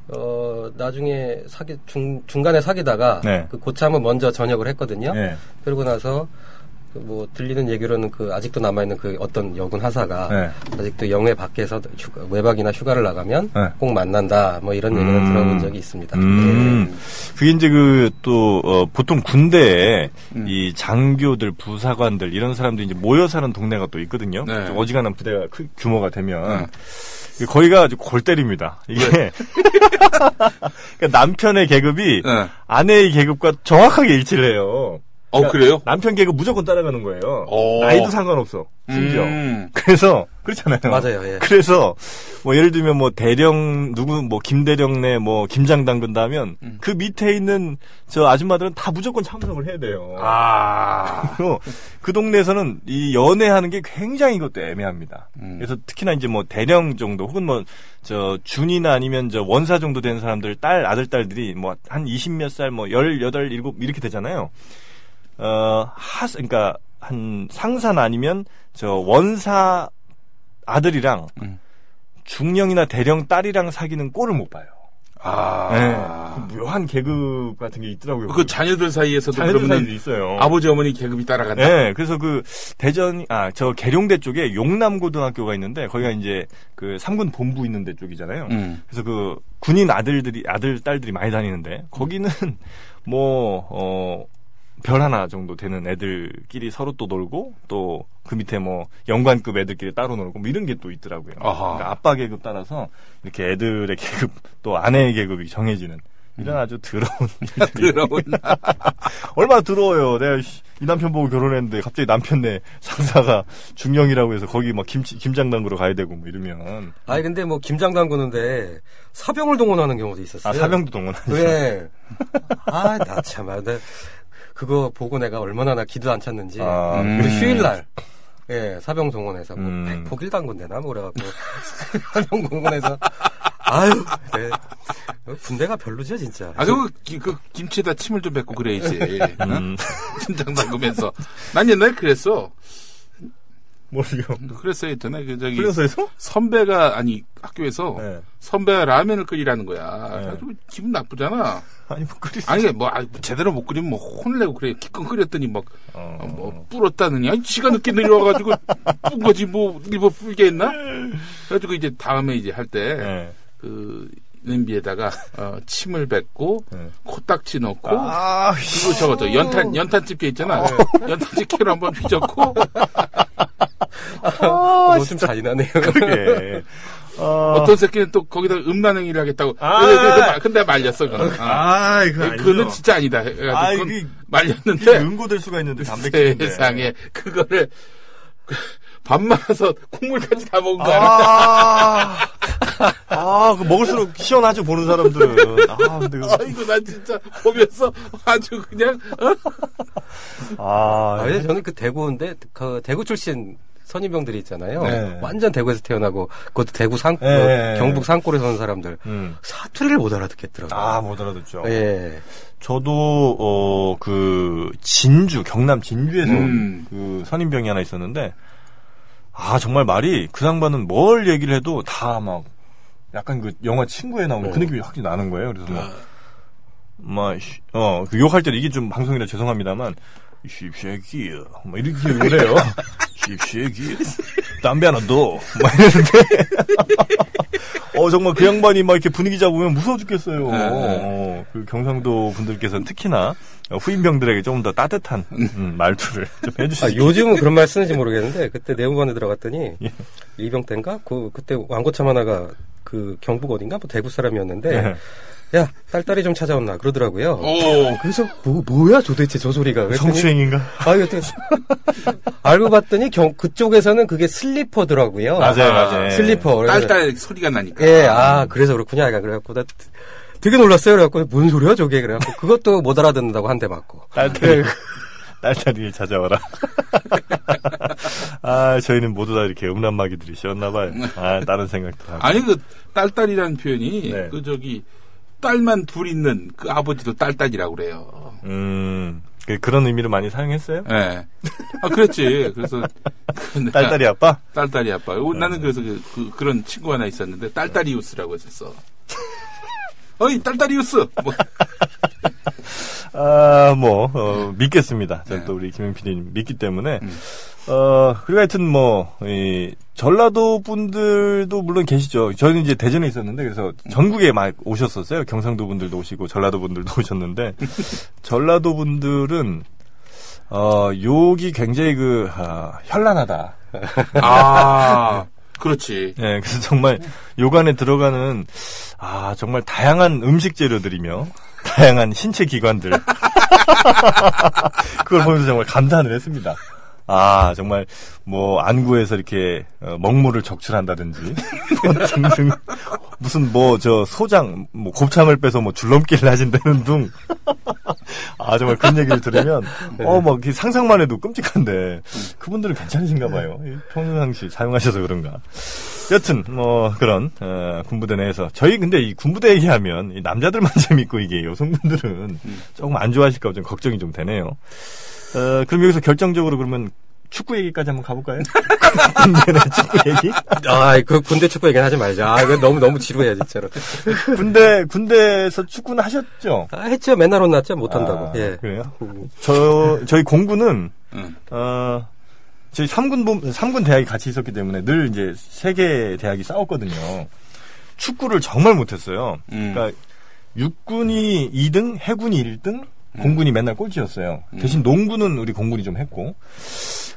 어, 나중에 사귀, 중, 중간에 사귀다가, 네. 그 고참은 먼저 전역을 했거든요. 네. 그러고 나서, 그 뭐, 들리는 얘기로는 그, 아직도 남아있는 그 어떤 여군 하사가, 네. 아직도 영해 밖에서 휴가- 외박이나 휴가를 나가면 네. 꼭 만난다, 뭐 이런 얘기는 음. 들어본 적이 있습니다. 음. 그게 이제 그, 또, 어, 보통 군대에 음. 이 장교들, 부사관들, 이런 사람들이 이제 모여 사는 동네가 또 있거든요. 네. 좀 어지간한 부대가 크, 규모가 되면. 네. 거기가 아주 골 때립니다. 이게. 그러니까 남편의 계급이 네. 아내의 계급과 정확하게 일치를 해요. 어 그래요? 남편 계급 무조건 따라가는 거예요. 오. 나이도 상관없어. 심지어. 음. 그래서 그렇잖아요. 맞아요, 예. 그래서 뭐 예를 들면 뭐 대령 누구 뭐 김대령네 뭐 김장 담근다면 음. 그 밑에 있는 저 아줌마들은 다 무조건 참석을 해야 돼요. 아. 그 동네에서는 이 연애하는 게 굉장히 이것도 애매합니다. 음. 그래서 특히나 이제 뭐 대령 정도 혹은 뭐 저 준이나 아니면 저 원사 정도 된 사람들 딸 아들 딸들이 뭐 한 20 몇 살 뭐 18, 7 이렇게 되잖아요. 어, 하 그러니까 한 상사나 아니면 저 원사 아들이랑 음. 중령이나 대령 딸이랑 사귀는 꼴을 못 봐요. 아. 네. 그 묘한 계급 같은 게 있더라고요. 그 자녀들 사이에서도 자녀들 사이도 있어요. 아버지 어머니 계급이 따라간다. 네, 그래서 그 대전 아 저 계룡대 쪽에 용남고등학교가 있는데 거기가 이제 그 삼군 본부 있는 데 쪽이잖아요. 음. 그래서 그 군인 아들들이 아들 딸들이 많이 다니는데 거기는 뭐 어 별 하나 정도 되는 애들끼리 서로 또 놀고 또 그 밑에 뭐 연관급 애들끼리 따로 놀고 뭐 이런 게 또 있더라고요. 그러니까 아빠 계급 따라서 이렇게 애들의 계급 또 아내의 계급이 정해지는 이런 아주 더러운 일들이 들어온. 얼마나 더러워요. 내가 씨, 이 남편 보고 결혼했는데 갑자기 남편네 상사가 중령이라고 해서 거기 막 김치 김장 담그러 가야 되고 뭐 이러면 아니, 근데 뭐, 김장 담그는데, 사병을 동원하는 경우도 있었어요. 아 사병도 동원하죠. 네. 아, 나 참, 아, 나 그거 보고 내가 얼마나 나 기도 안 찼는지. 아, 음. 그리고 휴일날. 예, 사병 동원해서 뭐 음. 백 복일 당군대나 뭐 그래갖고 사병 동원해서 아유, 네. 군대가 별로죠 진짜. 아, 그, 기- 그, 김치에다 침을 좀 뱉고 그래야지. 음. 심장 담그면서. 난 옛날에 그랬어. 뭐요? 그랬어요, 전에 그, 저기. 훈련소에서? 선배가, 아니, 학교에서. 네. 선배가 라면을 끓이라는 거야. 네. 그래서 기분 나쁘잖아. 아니 뭐 그리 아니, 뭐, 아, 제대로 못 끓이면 뭐 혼을 내고 그래. 기껏 끓였더니 막, 어. 어, 뭐, 불었다느니. 아니, 지가 늦게 내려와가지고, 쁜 거지, 뭐, 일부 불게 했나? 그래가지고 이제 다음에 이제 할 때, 네. 그, 냄비에다가 어, 침을 뱉고 네. 코딱지 넣고 아, 그리고 저거 저 연탄 연탄 집게 있잖아. 연탄 집게로 한번 휘젓고 어, 좀 잔인하네요. 그게. 어, 어떤 새끼는 또 거기다 음란행위를 하겠다고. 아. 근데, 근데, 근데 말렸어. 그거는. 아. 아, 이거 아니죠. 그거는 진짜 아니다. 아, 그건 이게- 말렸는데 응고될 수가 있는데 단백질인데. 세상에 그거를 밥 말아서 국물까지 다 먹은 거 아니야? 아, 아, 그 먹을수록 시원하죠, 보는 사람들은. 아, 근데 그, 아이고 난 진짜 보면서 아주 그냥 어? 아, 아, 근데 저는 그 대구인데, 그 대구 출신 선임병들이 있잖아요. 네. 완전 대구에서 태어나고, 그것도 대구 산, 네. 어, 경북 산골에 사는 사람들. 음. 사투리를 못 알아듣겠더라고요. 아, 못 알아듣죠. 예. 저도, 어, 그, 진주, 경남 진주에서 음. 그 선임병이 하나 있었는데, 아, 정말 말이, 그 양반은 뭘 얘기를 해도 다 막, 약간 그 영화 친구에 나오는 그 느낌이 확실히 나는 거예요. 그래서 뭐, 막, 씨, 어, 그 욕할 때는 이게 좀 방송이라 죄송합니다만, 씹새끼, 뭐 이렇게 해요. 씹새끼, 담배 하나 더, 막 이러는데, 어, 정말 그 양반이 막 이렇게 분위기 잡으면 무서워 죽겠어요. 네, 네. 어, 그 경상도 분들께서는 특히나 어, 후임병들에게 좀더 따뜻한 음, 말투를 좀 아, 해주시죠. 요즘은 그런 말 쓰는지 모르겠는데, 그때 내무반에 들어갔더니, 예. 이병 때인가? 그, 그때 왕고참 하나가 그 경북 어딘가? 뭐 대구 사람이었는데, 네. 야, 딸딸이 좀 찾아왔나? 그러더라고요. 오 그래서 뭐, 뭐야 도대체 저 소리가. 그랬더니 성추행인가? 아, 이거 어떻게 알고 봤더니 경, 그쪽에서는 그게 슬리퍼더라고요. 맞아요, 맞아요. 슬리퍼. 그래서- 딸딸 소리가 나니까. 예, 아, 그래서 그렇구나. 약간 그래갖고, 나 되게 놀랐어요. 그래갖고, 뭔 소리야, 저게. 그래갖고, 그것도 못 알아듣는다고 한 대 맞고. 딸딸이, 딸딸이를 찾아와라. 아, 저희는 모두 다 이렇게 음란마귀들이 씌었나봐요. 아, 다른 생각도 하고. 아니 그 딸딸이라는 표현이 네. 그 저기 딸만 둘 있는 그 아버지도 딸딸이라고 그래요. 음, 그, 그런 의미로 많이 사용했어요? 예. 아 그랬지. 그래서 그 딸딸이 아빠? 딸딸이 아빠. 요- 나는 그래서 그, 런 친구 하나 있었는데 딸딸이우스라고 했었어. 어이 딸딸이우스. 뭐 아, 뭐, 어, 믿겠습니다. 저는 네. 또 우리 김영 PD님 믿기 때문에. 음. 어, 그리고 하여튼 뭐, 이, 전라도 분들도 물론 계시죠. 저는 이제 대전에 있었는데, 그래서 전국에 막 오셨었어요. 경상도 분들도 오시고, 전라도 분들도 오셨는데, 전라도 분들은, 어, 욕이 굉장히 그, 아, 현란하다. 아, 그렇지. 예, 그래서 정말 욕 안에 들어가는 아 정말 다양한 음식 재료들이며 다양한 신체 기관들 그걸 보면서 정말 감탄을 했습니다. 아 정말 뭐 안구에서 이렇게 어, 먹물을 적출한다든지 뭐 등등 무슨 뭐 저 소장 뭐 곱창을 빼서 뭐 줄넘기를 하신다는 둥. 아 정말 그런 얘기를 들으면 어뭐 상상만 해도 끔찍한데 그분들은 괜찮으신가 봐요. 이 평상시 사용하셔서 그런가. 여튼 뭐 그런 어, 군부대 내에서 저희 근데 이 군부대 얘기하면 이 남자들만 재밌고 이게 여성분들은 조금 안 좋아하실까 좀 걱정이 좀 되네요. 어, 그럼 여기서 결정적으로 그러면 축구 얘기까지 한번 가볼까요? 군대 내 축구 얘기? 아, 그 군대 축구 얘기는 하지 말자. 아, 이거 너무, 너무 지루해, 진짜로. 군대 군대에서 축구는 하셨죠? 아, 했죠. 맨날 혼났죠. 못 한다고. 아, 예. 그래요? 저 저희 공군은 응. 어 저희 3군 본 3군 대학이 같이 있었기 때문에 늘 이제 세 개 대학이 싸웠거든요. 축구를 정말 못했어요. 음. 그러니까 육군이 2등, 해군이 1등, 공군이 맨날 꼴찌였어요. 대신 농구는 우리 공군이 좀 했고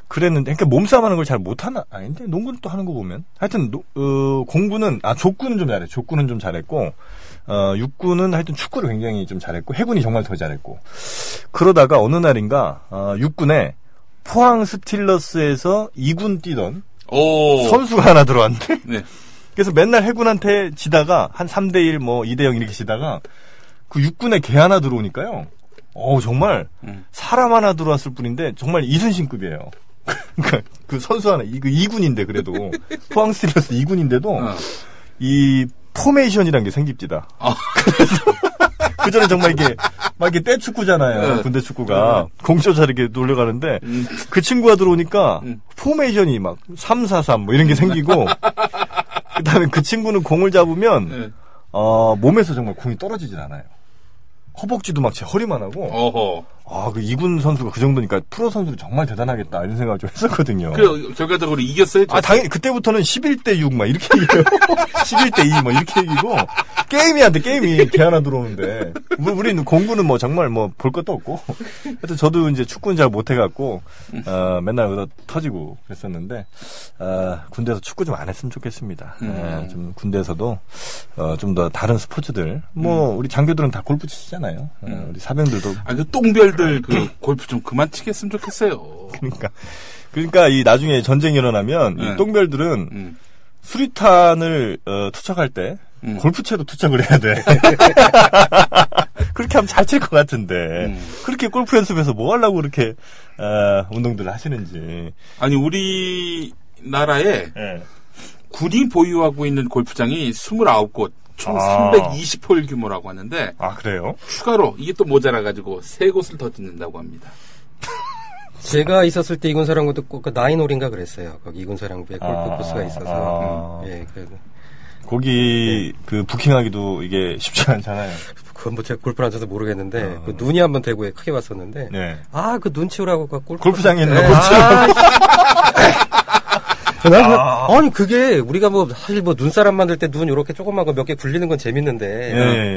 그랬는데 그러니까 몸싸움하는 걸 잘 못하나 아닌데 농구는 또 하는 거 보면 하여튼 노- 어, 공군은 아 족구는 좀 잘해 족구는 좀 잘했고 어, 육군은 하여튼 축구를 굉장히 좀 잘했고 해군이 정말 더 잘했고 그러다가 어느 날인가 어, 육군에 포항 스틸러스에서 2군 뛰던 오. 선수가 하나 들어왔는데 네. 그래서 맨날 해군한테 지다가 한 3대1 뭐 2대0 이렇게 지다가 그 육군에 개 하나 들어오니까요. 어 정말 음. 사람 하나 들어왔을 뿐인데 정말 이순신급이에요. 그러니까 그 선수 하나 이 그 2군인데 그래도 포항 스틸러스 2군인데도 어. 이 포메이션이란 게 생깁니다. 아. 그래서 그 전에 정말 이게 막 이게 떼 축구잖아요. 네. 군대 축구가 공조차 이렇게 몰려가는데 음. 그 친구가 들어오니까 음. 포메이션이 막 343 뭐 이런 게 생기고 그다음에 그 친구는 공을 잡으면 네. 어, 몸에서 정말 공이 떨어지질 않아요. 허벅지도 막 제 허리만 하고 어허. 아, 그 이군 선수가 그 정도니까 프로 선수는 정말 대단하겠다 이런 생각을 좀 했었거든요. 그 결과적으로 이겼어요. 아, 당연히 그때부터는 11대 6 막 이렇게 얘기해요. 11대 2뭐 이렇게 얘기고 게임이 안 돼. 게임이 개 하나 들어오는데. 뭐 우리는 공부는 뭐 정말 뭐 볼 것도 없고. 하여튼 저도 이제 축구는 잘 못해 갖고 어, 맨날 그다 터지고 그랬었는데 어, 군대에서 축구 좀 안 했으면 좋겠습니다. 예, 좀 군대에서도 어, 좀더 다른 스포츠들 뭐 우리 장교들은 다 골프 치잖아요. 어, 우리 사병들도 아, 그 똥별 들 그 골프 좀 그만 치겠으면 좋겠어요. 그러니까 그러니까 이 나중에 전쟁이 일어나면 네. 이 똥별들은 음. 수리탄을 어, 투척할 때 음. 골프채로 투척을 해야 돼. 그렇게 하면 잘 칠 것 같은데 음. 그렇게 골프 연습해서 뭐 하려고 그렇게 어, 운동들을 하시는지. 아니 우리 나라에 예. 군이 보유하고 있는 골프장이 29곳, 총 아. 320홀 규모라고 하는데 아 그래요? 추가로 이게 또 모자라 가지고 세 곳을 더 짓는다고 합니다. 제가 있었을 때 이군사령부도 꼭그 나인홀인가 그랬어요. 거기 이군사령부에 골프 아, 코스가 있어서. 아. 음, 예, 그래도. 거기 그 부킹하기도 이게 쉽지 않잖아요. 그건 뭐 제가 골프를 안 쳐서 모르겠는데, 어. 그 눈이 한번 대구에 크게 왔었는데, 네. 아, 그 눈 치우라고 그 골프. 골프장에 있는 예, 거 아, 난 그- 아니 그게 우리가 뭐 사실 뭐 눈사람 만들 때 눈 이렇게 조그만 거 몇 개 굴리는 건 재밌는데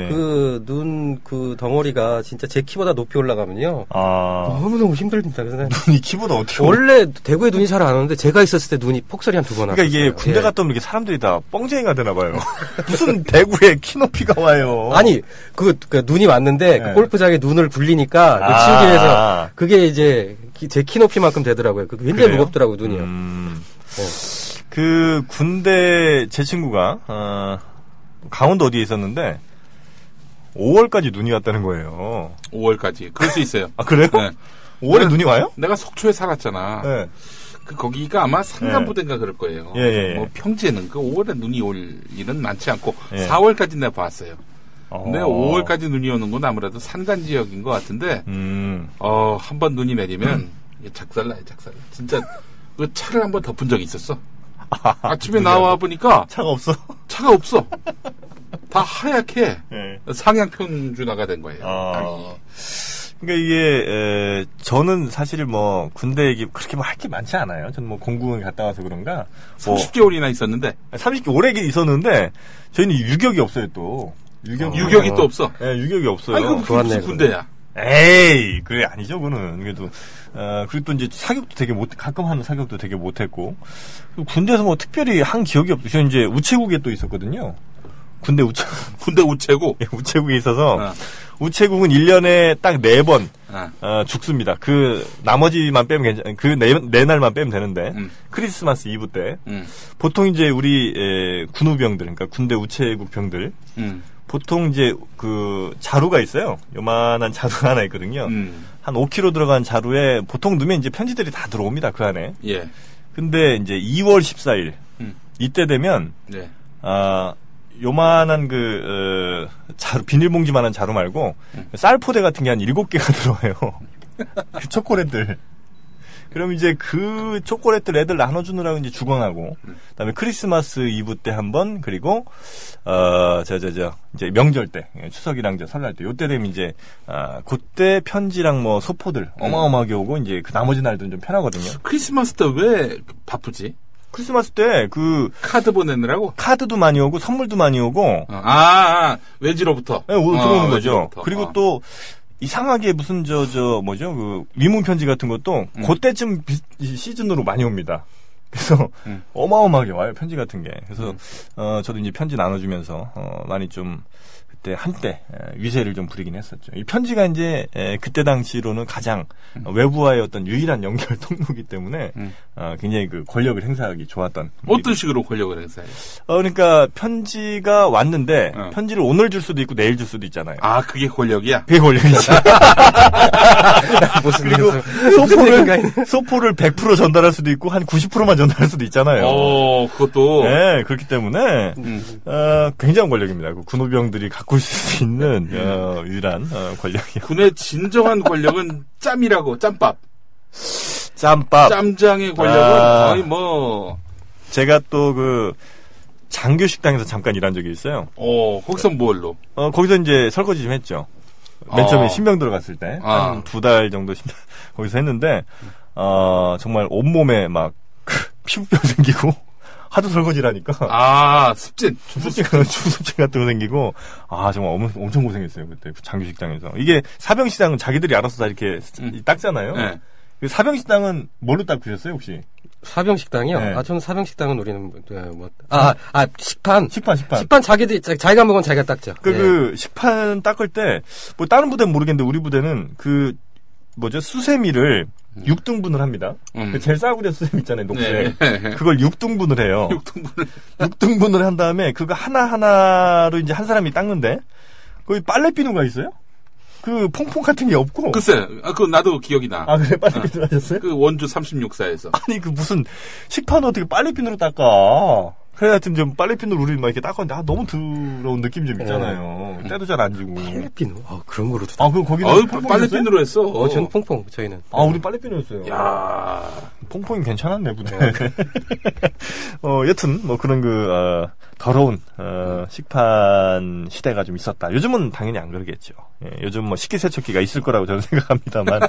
예. 그눈그 덩어리가 진짜 제 키보다 높이 올라가면요 아 너무 너무 힘듭니다. 그래서 난 눈이 키보다 어떻게 원래 대구에 눈이 잘 안 오는데 제가 있었을 때 눈이 폭설이 한 두 번 왔어요. 그러니까 이게 군대 갔다 오면 이렇게 사람들이 다 뻥쟁이가 되나 봐요. 무슨 대구에 키 높이가 와요. 아니 그, 그 눈이 왔는데 네. 그 골프장에 눈을 굴리니까 그 아. 치우기 위해서 그게 이제 제 키 높이만큼 되더라고요. 그 굉장히 그래요? 무겁더라고요 눈이요. 음, 네. 그 군대 제 친구가 어, 강원도 어디에 있었는데 5월까지 눈이 왔다는 거예요. 5월까지. 그럴 수 있어요. 아 그래요? 네. 5월에 내가- 눈이 와요? 내가 속초에 살았잖아. 네. 그 거기가 아마 산간부대인가 그럴 거예요. 예, 예, 예. 뭐 평지에는 그 5월에 눈이 올 일은 많지 않고 예. 4월까지 내가 봤어요. 어. 근데 5월까지 눈이 오는 건 아무래도 산간 지역인 것 같은데 음. 어, 한 번 눈이 내리면 이게 작살나요, 작살. 진짜 그 차를 한번 덮은 적이 있었어. 아 침에 나와 보니까 차가 없어. 차가 없어. 다 하얗게 네. 상향 평준화가 된 거예요. 아. 그러니까 이게 에, 저는 사실 뭐 군대 얘기 그렇게 뭐 할 게 많지 않아요. 저는 뭐 공군 갔다 와서 그런가. 뭐 30개월이나 있었는데 30개 오래 있었는데 저희는 유격이 없어요 또. 유격이 유격이 또 없어. 네, 유격이 없어요. 아니 그럼 무슨. 군대야? 에이, 그래 아니죠, 그거는. 그래도 어, 그리고 또 이제 사격도 되게 못 가끔 하는 사격도 되게 못했고 그리고 군대에서 뭐 특별히 한 기억이 없어요. 저는 이제 우체국에 또 있었거든요. 군대 우체 군대 우체국. 예, 우체국에 있어서 어. 우체국은 1년에 딱 4번 아, 어, 죽습니다. 그 나머지만 빼면 괜찮. 그 네 네 날만 빼면 되는데 음. 크리스마스 이브 때 음, 보통 이제 우리 에, 군우병들, 그러니까 군대 우체국 병들 음, 보통 이제 그 자루가 있어요. 요만한 자루가 하나 있거든요. 음, 한 5kg 들어간 자루에 보통 넣으면 이제 편지들이 다 들어옵니다. 그 안에. 예, 근데 이제 2월 14일 음. 이때 되면 네, 아 요만한 그 어, 자루 비닐봉지만한 자루 말고 음. 쌀포대 같은 게 한 7개가 들어와요. 그 초콜릿들. 그럼 이제 그 초콜릿들 애들 나눠주느라고 이제 주광하고, 그 다음에 크리스마스 이브 때 한 번, 그리고 어 저 저 저 이제 명절 때 예, 추석이랑 저 설날 때 요때 되면 이제 아 그때 편지랑 뭐 소포들 어마어마하게 오고 이제 그 나머지 날들은 좀 편하거든요. 크리스마스 때 왜 바쁘지? 크리스마스 때 그 카드 보내느라고? 카드도 많이 오고 선물도 많이 오고 어, 아, 아, 외지로부터. 네, 오- 어, 들어오는 거죠. 외지로부터. 그리고 어. 또 이상하게 무슨 저 저 뭐죠 그 위문 편지 같은 것도 음. 그때쯤 비- 이 시즌으로 많이 옵니다. 그래서 음. 어마어마하게 와요 편지 같은 게. 그래서 어 저도 이제 편지 나눠주면서 어 많이 좀 그때 한때 에, 위세를 좀 부리긴 했었죠. 이 편지가 이제 에, 그때 당시로는 가장 어, 외부와의 어떤 유일한 연결 통로이기 때문에 음. 어, 굉장히 그 권력을 행사하기 좋았던. 어떤 식으로 권력을 행사해요? 어, 그러니까 편지가 왔는데 어. 편지를 오늘 줄 수도 있고 내일 줄 수도 있잖아요. 아, 그게 권력이야? 그게 권력이지. 무슨 그리고 소포를 소포를 100% 전달할 수도 있고 한 90%만 전달할 수도 있잖아요. 어, 그것도. 네, 그렇기 때문에 음. 어, 굉장한 권력입니다. 그 군호병들이 갖고 있을 수 있는 어, 유일한 어, 권력이요. 군의 진정한 권력은 짬이라고, 짬밥. 짬밥. 짬장의 권력은 아. 거의 뭐, 제가 또그 장교 식당에서 잠깐 일한 적이 있어요. 어, 거기서 뭘로? 어, 거기서 이제 설거지 좀 했죠. 맨 처음에 어. 신병 들어갔을 때. 아. 한두 달 정도 신병 거기서 했는데, 어, 정말 온몸에 막, 피부병 생기고, 하도 설거지라니까. 아, 습진. 주습진, 주습진 같은 거 생기고, 아, 정말 엄, 엄청 고생했어요, 그때, 그 장교식당에서. 이게 사병식당은 자기들이 알아서 다 이렇게 음. 닦잖아요. 네. 그 사병식당은 뭘로 닦으셨어요, 혹시? 사병식당이요? 네. 아, 저는 사병식당은 우리는 뭐, 네, 뭐 아, 아, 식판. 식판, 식판. 식판 자기들, 자- 자기가 먹으면 자기가 닦죠. 그, 예. 그, 식판 닦을 때, 뭐, 다른 부대는 모르겠는데, 우리 부대는 그, 뭐죠, 수세미를 6등분을 합니다. 음. 그 제일 싸구려 수세미 있잖아요, 녹색. 네. 그걸 6등분을 해요. 6등분을. 6등분을 한 다음에, 그거 하나 하나로 이제 한 사람이 닦는데, 거기 빨래 비누가 있어요? 그, 퐁퐁 같은 게 없고. 글쎄, 아, 그건 나도 기억이 나. 아, 그래, 빨래 비누 하셨어요? 그 원주 36사에서. 아니, 그 무슨, 식판 어떻게 빨래 비누로 닦아. 그래, 하여튼 좀 빨래 비누로 우리 막 이렇게 닦았는데, 아, 너무 더러운 느낌이 좀 있잖아요. 때도 잘 안 지고. 필리핀. 아, 그런 거로도. 아, 그럼 거기는. 어우, 퐁퐁 빨래 있었어요? 핀으로 했어. 어, 저는 퐁퐁, 저희는. 아, 우리 빨래비누였어요. 야 퐁퐁이 괜찮았네, 부대. 어, 여튼, 뭐 그런 그, 어, 더러운, 어, 식판 시대가 좀 있었다. 요즘은 당연히 안 그러겠죠. 예, 요즘 뭐 식기세척기가 있을 거라고 저는 생각합니다만.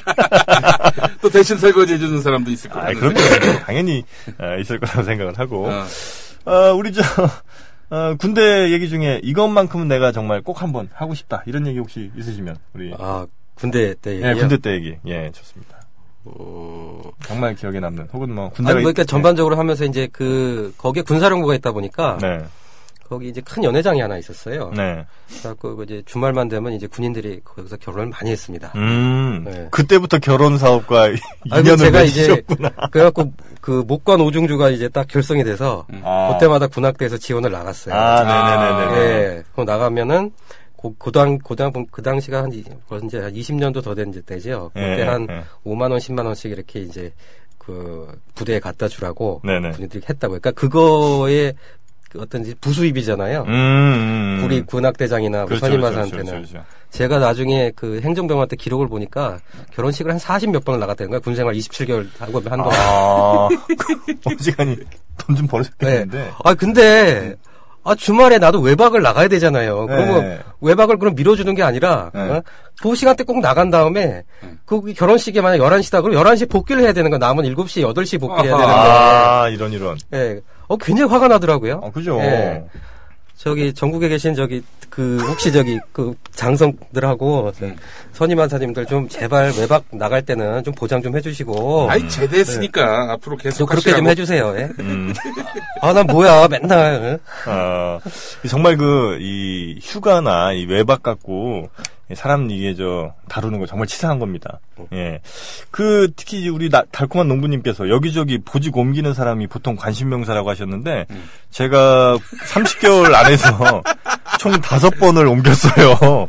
또 대신 설거지 해주는 사람도 있을 거야. 아, 그럼요. 당연히, 어, 있을 거라고 생각을 하고. 어. 어, 우리 저, 어, 군대 얘기 중에 이것만큼은 내가 정말 꼭 한번 하고 싶다. 이런 얘기 혹시 있으시면, 우리. 아, 군대 때 예, 얘기요? 군대 때 얘기. 예, 좋습니다. 음, 정말 기억에 남는, 혹은 뭐, 아니, 군대가. 뭐, 그러니까 있- 전반적으로 하면서 이제 그, 거기에 군사령부가 있다 보니까, 네. 거기 이제 큰 연회장이 하나 있었어요. 네. 그래갖고 그 이제 주말만 되면 이제 군인들이 거기서 결혼을 많이 했습니다. 음, 네. 그때부터 결혼 사업과 인연을 제가 이제, 맺으셨구나. 그래갖고 그 목관 오중주가 이제 딱 결성이 돼서, 아. 그때마다 군악대에서 지원을 나갔어요. 아, 네네네네. 예. 그럼 나가면은, 고, 고당, 고당, 그 당시가 한, 이- 이제 한 20년도 더 된 때죠. 그때 예, 한 예. 5만원, 10만원씩 이렇게 이제, 그, 부대에 갖다 주라고. 네네. 군인들이 했다고. 그러니까 그거에 그 어떤 이제 부수입이잖아요. 음, 음, 음. 우리 군악대장이나 그렇죠, 선임마사한테는. 그렇죠, 그렇죠. 제가 나중에 그 행정병한테 기록을 보니까 결혼식을 한 40 몇 번을 나갔다는 거야. 군생활 27개월 하고 한동안. 아, 어지간히 돈좀 네. 벌으셨겠는데. 아 근데 아 주말에 나도 외박을 나가야 되잖아요. 네. 그러면 외박을 그럼 밀어주는 게 아니라 네. 어? 그 시간대 꼭 나간 다음에 그 결혼식이 만약 11시다 그러면 11시 복귀를 해야 되는 거 남은 7시 8시 복귀를 해야 되는데 아, 이런, 이런. 예. 어 굉장히 화가 나더라고요. 아, 그죠. 예. 저기 전국에 계신 저기 그 혹시 저기 그 장성들하고 음. 선임 한사님들 좀 제발 외박 나갈 때는 좀 보장 좀 해주시고 아이, 제대했으니까 앞으로 계속 좀 그렇게 좀 하시라고. 해주세요. 예? 음, 아난 뭐야 맨날 아, 정말 그, 이, 휴가나 이 외박 갖고, 사람 이게 저, 다루는 거 정말 치사한 겁니다. 예. 그, 특히 우리 나- 달콤한 농부님께서 여기저기 보직 옮기는 사람이 보통 관심명사라고 하셨는데, 제가 30개월 안에서 총 다섯 번을 옮겼어요.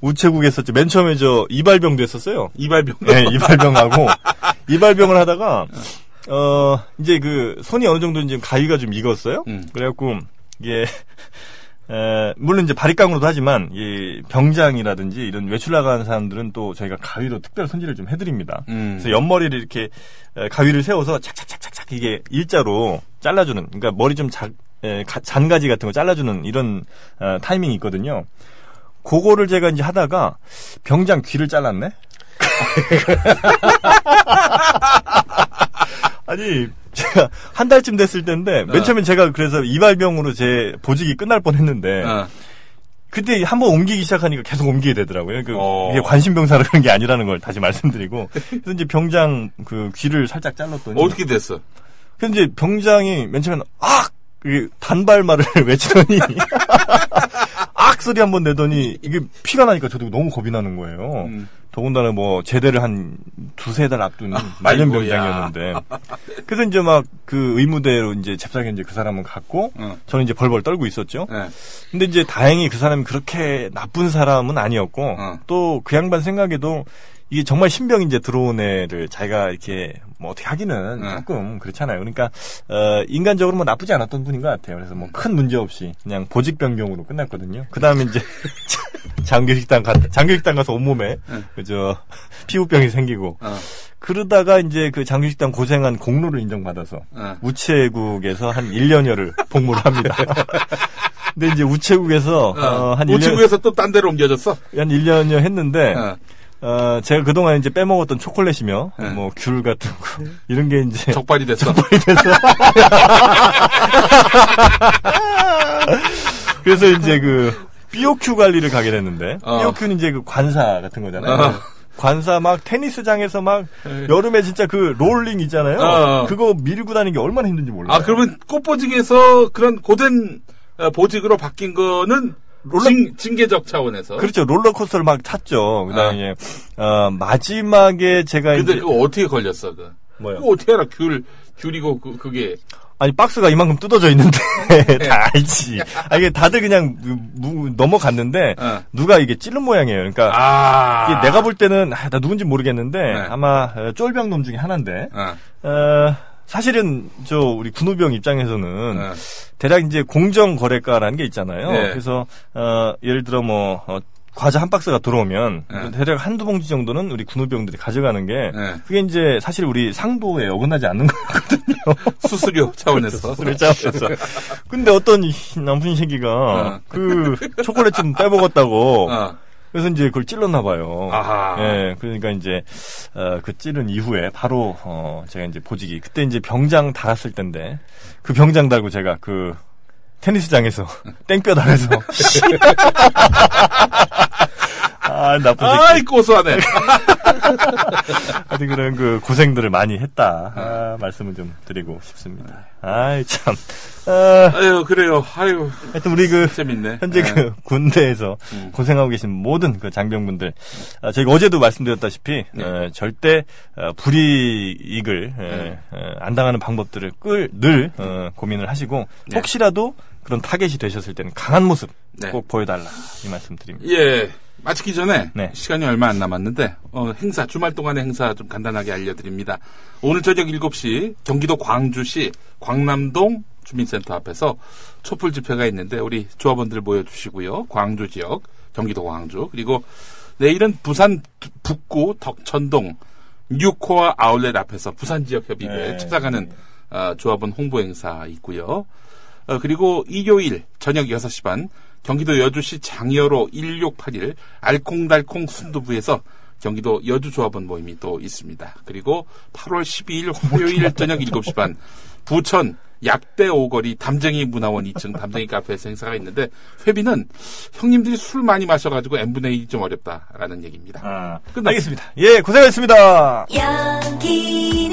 우체국에서 맨 처음에 저 이발병도 했었어요. 이발병. 예, 이발병하고 이발병을 하다가 어 이제 그 손이 어느 정도 이제 가위가 좀 익었어요. 음. 그래갖고 이게 에, 물론 이제 바리깡으로도 하지만 이 병장이라든지 이런 외출 나가는 사람들은 또 저희가 가위로 특별 손질을 좀 해드립니다. 음. 그래서 옆머리를 이렇게 에, 가위를 세워서 착착착착착 이게 일자로 잘라주는 그러니까 머리 좀 자, 에, 가- 잔가지 같은 거 잘라주는 이런 어, 타이밍이 있거든요. 그거를 제가 이제 하다가 병장 귀를 잘랐네. 아니 제가 한 달쯤 됐을 때인데 맨 어. 처음엔 제가 그래서 이발병으로 제 보직이 끝날 뻔했는데 어. 그때 한번 옮기기 시작하니까 계속 옮기게 되더라고요. 그 어. 이게 관심병사라 그런 게 아니라는 걸 다시 말씀드리고 그래서 이제 병장 그 귀를 살짝 잘랐더니 어떻게 됐어? 근데 이제 병장이 맨 처음에는 악! 이게 단발말을 외치더니 악 소리 한번 내더니 이게 피가 나니까 저도 너무 겁이 나는 거예요. 음. 더군다나 뭐 제대를 한 두세 달 앞둔 말년 아이고야. 병장이었는데 그래서 이제 막 그 의무대로 이제 잽싸게 이제 그 사람은 갔고 어. 저는 이제 벌벌 떨고 있었죠. 예. 근데 이제 다행히 그 사람이 그렇게 나쁜 사람은 아니었고 어. 또그 양반 생각에도 이게 정말 신병 이제 들어온 애를 자기가 이렇게 뭐 어떻게 하기는 어. 조금 그렇잖아요. 그러니까 어 인간적으로 뭐 나쁘지 않았던 분인 것 같아요. 그래서 뭐 큰 문제 없이 그냥 보직 변경으로 끝났거든요. 그다음에 이제 장교식당 가 장교식당 가서 온몸에 응. 그저 피부병이 생기고 어. 그러다가 이제 그 장교식당 고생한 공로를 인정받아서 어. 우체국에서 한 1년여를 복무를 합니다. 근데 이제 우체국에서 어, 한 1년 우체국에서 또 딴 데로 옮겨졌어? 한 1년여 했는데 어. 어, 제가 그동안 이제 빼먹었던 초콜릿이며 네. 뭐 귤 같은 거 이런 게 이제 적발이 됐어. 그래서 이제 그 BOQ 관리를 가게 됐는데 어. BOQ는 이제 그 관사 같은 거잖아요. 어. 관사 막 테니스장에서 막 네. 여름에 진짜 그 롤링 있잖아요. 어. 그거 밀고 다니는 게 얼마나 힘든지 몰라요. 아, 그러면 꽃보직에서 그런 고된 어, 보직으로 바뀐 거는 롤러- 징, 징계적 차원에서. 그렇죠. 롤러코스터를 막 탔죠. 그다음에 어, 마지막에 제가 근데 이제 이거 어떻게 걸렸어, 그? 그거 어떻게 알아, 귤, 귤이고, 그, 그게. 아니 박스가 이만큼 뜯어져 있는데 다 알지. 아 이게 다들 그냥 무- 무- 넘어갔는데 어. 누가 이게 찌른 모양이에요. 그러니까 아. 이게 내가 볼 때는 아, 나 누군지 모르겠는데 네. 아마 어, 쫄병 놈 중에 하나인데 어, 어, 사실은 저 우리 군우병 입장에서는 어. 대략 이제 공정 거래가라는 게 있잖아요. 네. 그래서 어, 예를 들어 뭐 어, 과자 한 박스가 들어오면 네. 대략 한두 봉지 정도는 우리 군우병들이 가져가는 게 네. 그게 이제 사실 우리 상도에 어긋나지 않는 거거든요. 수수료 차원에서. 술을 짜면서. 근데 어떤 이 남순 새끼가 어. 그 초콜릿 좀 빼먹었다고 어. 그래서 이제 그걸 찔렀나 봐요. 아하. 예, 그러니까 이제 어, 그 찌른 이후에 바로 어, 제가 이제 보직이 그때 이제 병장 달았을 때인데 그 병장 달고 제가 그 테니스장에서 땡볕 아래서 아 나쁜. 아이, 고소하네. 하여튼 그런 그 고생들을 많이 했다 아, 말씀을 좀 드리고 싶습니다. 아이 참. 아, 아유, 그래요. 아유, 하여튼 우리 그 재밌네. 현재 네. 그 군대에서 음. 고생하고 계신 모든 그 장병분들, 아, 저희가 어제도 말씀드렸다시피 네. 어, 절대 어, 불이익을 에, 네. 어, 안 당하는 방법들을 끌, 늘 어, 고민을 하시고 네. 혹시라도 그런 타겟이 되셨을 때는 강한 모습 네. 꼭 보여달라 이 말씀 드립니다. 예. 마치기 전에 네. 시간이 얼마 안 남았는데 어, 행사 주말 동안의 행사 좀 간단하게 알려드립니다. 오늘 저녁 7시 경기도 광주시 광남동 주민센터 앞에서 촛불 집회가 있는데 우리 조합원들 모여주시고요. 광주 지역 경기도 광주 그리고 내일은 부산 북구 덕천동 뉴코아 아울렛 앞에서 부산 지역 협의회 네. 찾아가는 어, 조합원 홍보 행사 있고요. 어, 그리고 일요일 저녁 6시 반 경기도 여주시 장여로 1681 알콩달콩 순두부에서 경기도 여주조합원 모임이 또 있습니다. 그리고 8월 12일 화요일 저녁 7시 반 부천 약대 오거리 담쟁이 문화원 2층 담쟁이 카페에서 행사가 있는데 회비는 형님들이 술 많이 마셔가지고 n분의 1이 좀 어렵다라는 얘기입니다. 아, 끝났습니다. 알겠습니다. 예, 고생하셨습니다. 여기